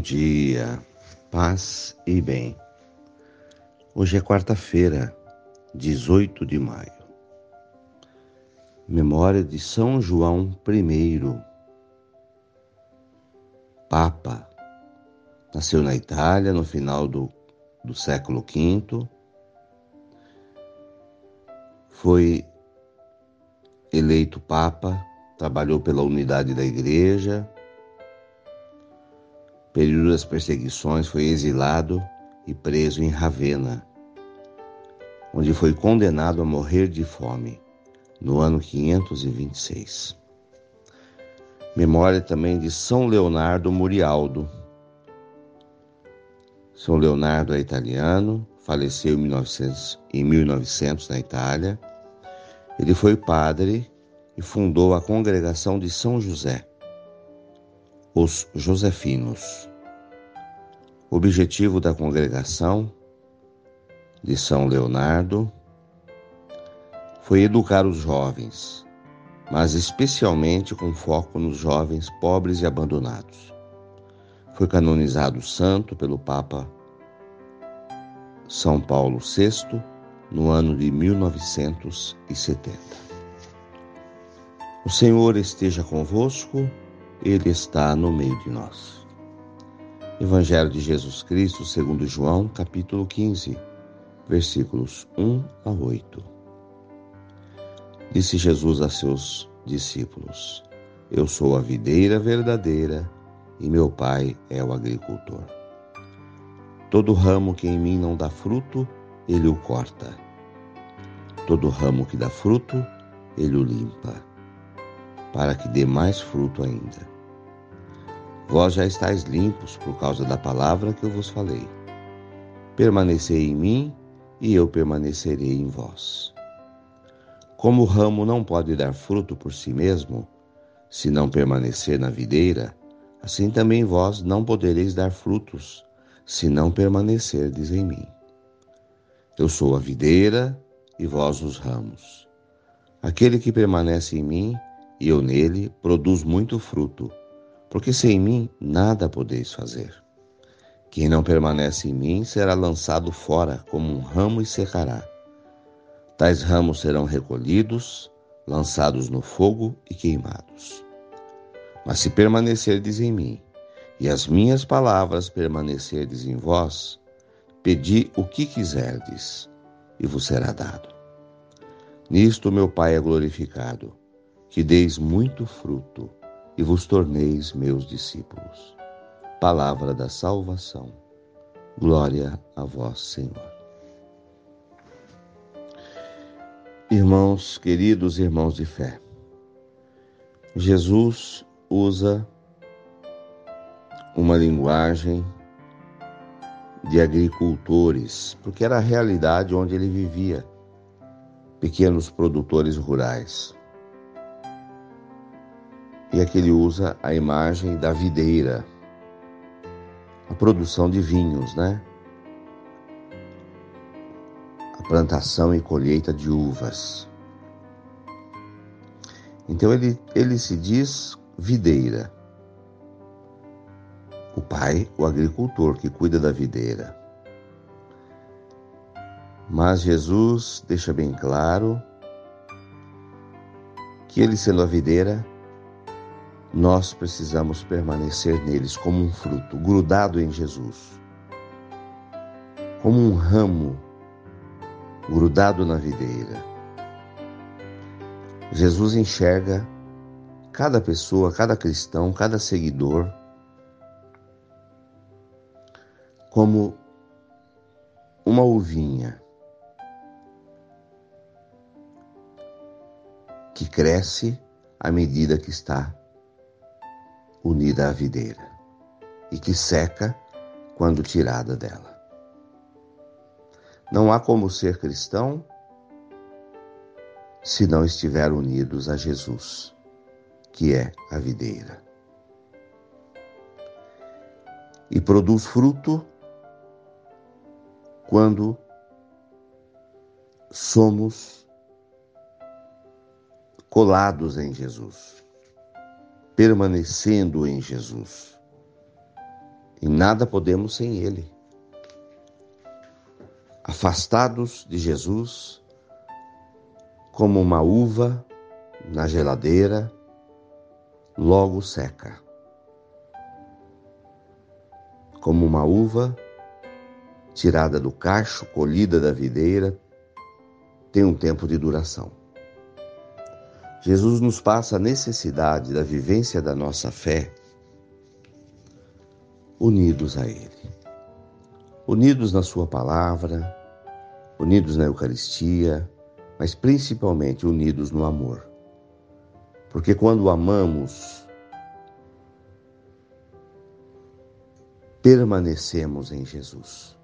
dia, paz e bem. Hoje é quarta-feira, 18 de maio. Memória de São João I, Papa. Nasceu na Itália no final do, do século V. Foi eleito Papa, trabalhou pela unidade da Igreja período das perseguições, foi exilado e preso em Ravenna, onde foi condenado a morrer de fome no ano 526. Memória também de São Leonardo Murialdo. São Leonardo é italiano, faleceu em 1900, em 1900 na Itália. Ele foi padre e fundou a congregação de São José os Josefinos. Objetivo da congregação de São Leonardo foi educar os jovens, mas especialmente com foco nos jovens pobres e abandonados. Foi canonizado santo pelo Papa São Paulo VI no ano de 1970. O Senhor esteja convosco ele está no meio de nós. Evangelho de Jesus Cristo, segundo João, capítulo 15, versículos 1 a 8. Disse Jesus a seus discípulos: Eu sou a videira verdadeira e meu Pai é o agricultor. Todo ramo que em mim não dá fruto, ele o corta. Todo ramo que dá fruto, ele o limpa, para que dê mais fruto ainda. Vós já estáis limpos por causa da palavra que eu vos falei. Permanecei em mim e eu permanecerei em vós. Como o ramo não pode dar fruto por si mesmo, se não permanecer na videira, assim também vós não podereis dar frutos, se não permanecerdes em mim. Eu sou a videira e vós os ramos. Aquele que permanece em mim e eu nele produz muito fruto porque sem mim nada podeis fazer. Quem não permanece em mim será lançado fora como um ramo e secará. Tais ramos serão recolhidos, lançados no fogo e queimados. Mas se permanecerdes em mim, e as minhas palavras permanecerdes em vós, pedi o que quiserdes, e vos será dado. Nisto meu Pai é glorificado, que deis muito fruto e vos torneis meus discípulos. Palavra da salvação. Glória a vós, Senhor. Irmãos, queridos irmãos de fé, Jesus usa uma linguagem de agricultores, porque era a realidade onde ele vivia, pequenos produtores rurais. E aqui ele usa a imagem da videira, a produção de vinhos, né? A plantação e colheita de uvas. Então ele, ele se diz videira. O pai, o agricultor que cuida da videira. Mas Jesus deixa bem claro que ele, sendo a videira, nós precisamos permanecer neles como um fruto, grudado em Jesus, como um ramo grudado na videira. Jesus enxerga cada pessoa, cada cristão, cada seguidor como uma uvinha que cresce à medida que está unida à videira e que seca quando tirada dela. Não há como ser cristão se não estiver unidos a Jesus, que é a videira. E produz fruto quando somos colados em Jesus permanecendo em Jesus. e nada podemos sem Ele. Afastados de Jesus, como uma uva na geladeira, logo seca. Como uma uva tirada do cacho, colhida da videira, tem um tempo de duração. Jesus nos passa a necessidade da vivência da nossa fé unidos a Ele, unidos na Sua palavra, unidos na Eucaristia, mas principalmente unidos no amor. Porque quando amamos, permanecemos em Jesus.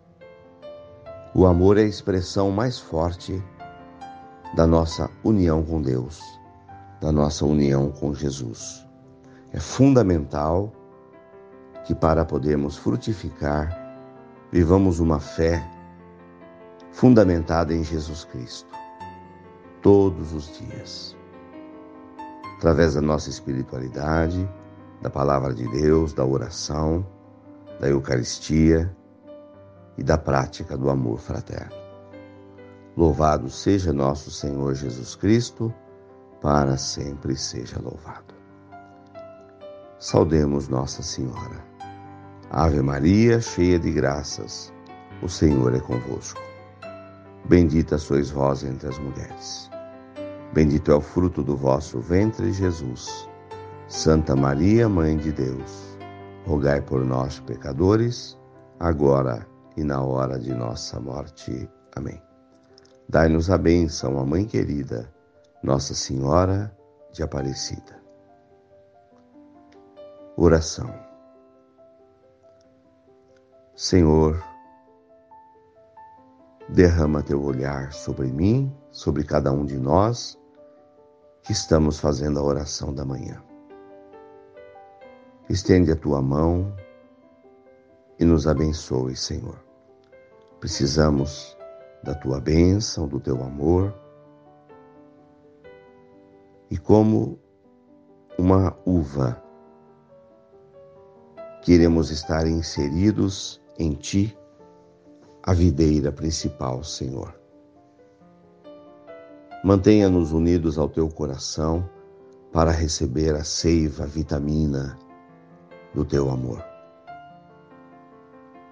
O amor é a expressão mais forte da nossa união com Deus, da nossa união com Jesus. É fundamental que, para podermos frutificar, vivamos uma fé fundamentada em Jesus Cristo, todos os dias através da nossa espiritualidade, da palavra de Deus, da oração, da Eucaristia e da prática do amor fraterno. Louvado seja nosso Senhor Jesus Cristo, para sempre seja louvado. Saudemos Nossa Senhora. Ave Maria, cheia de graças, o Senhor é convosco. Bendita sois vós entre as mulheres. Bendito é o fruto do vosso ventre, Jesus. Santa Maria, Mãe de Deus, rogai por nós, pecadores, agora e na hora de nossa morte. Amém. Dai-nos a bênção, a Mãe querida, Nossa Senhora de Aparecida. Oração. Senhor, derrama teu olhar sobre mim, sobre cada um de nós que estamos fazendo a oração da manhã. Estende a tua mão e nos abençoe, Senhor. Precisamos da tua bênção, do teu amor. E como uma uva, queremos estar inseridos em ti, a videira principal, Senhor. Mantenha-nos unidos ao teu coração para receber a seiva, a vitamina do teu amor.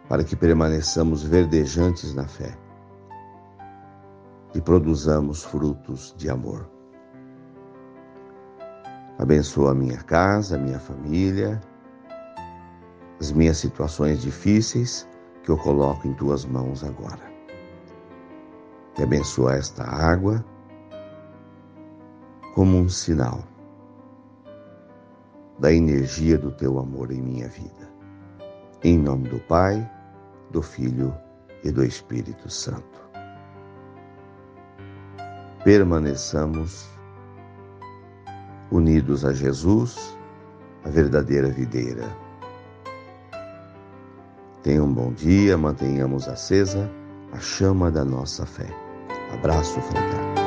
Para que permaneçamos verdejantes na fé e produzamos frutos de amor. Abençoa a minha casa, a minha família, as minhas situações difíceis que eu coloco em tuas mãos agora. E abençoa esta água como um sinal da energia do teu amor em minha vida. Em nome do Pai, do Filho e do Espírito Santo. Permaneçamos unidos a Jesus, a verdadeira videira. Tenha um bom dia, mantenhamos acesa a chama da nossa fé. Abraço fraterno.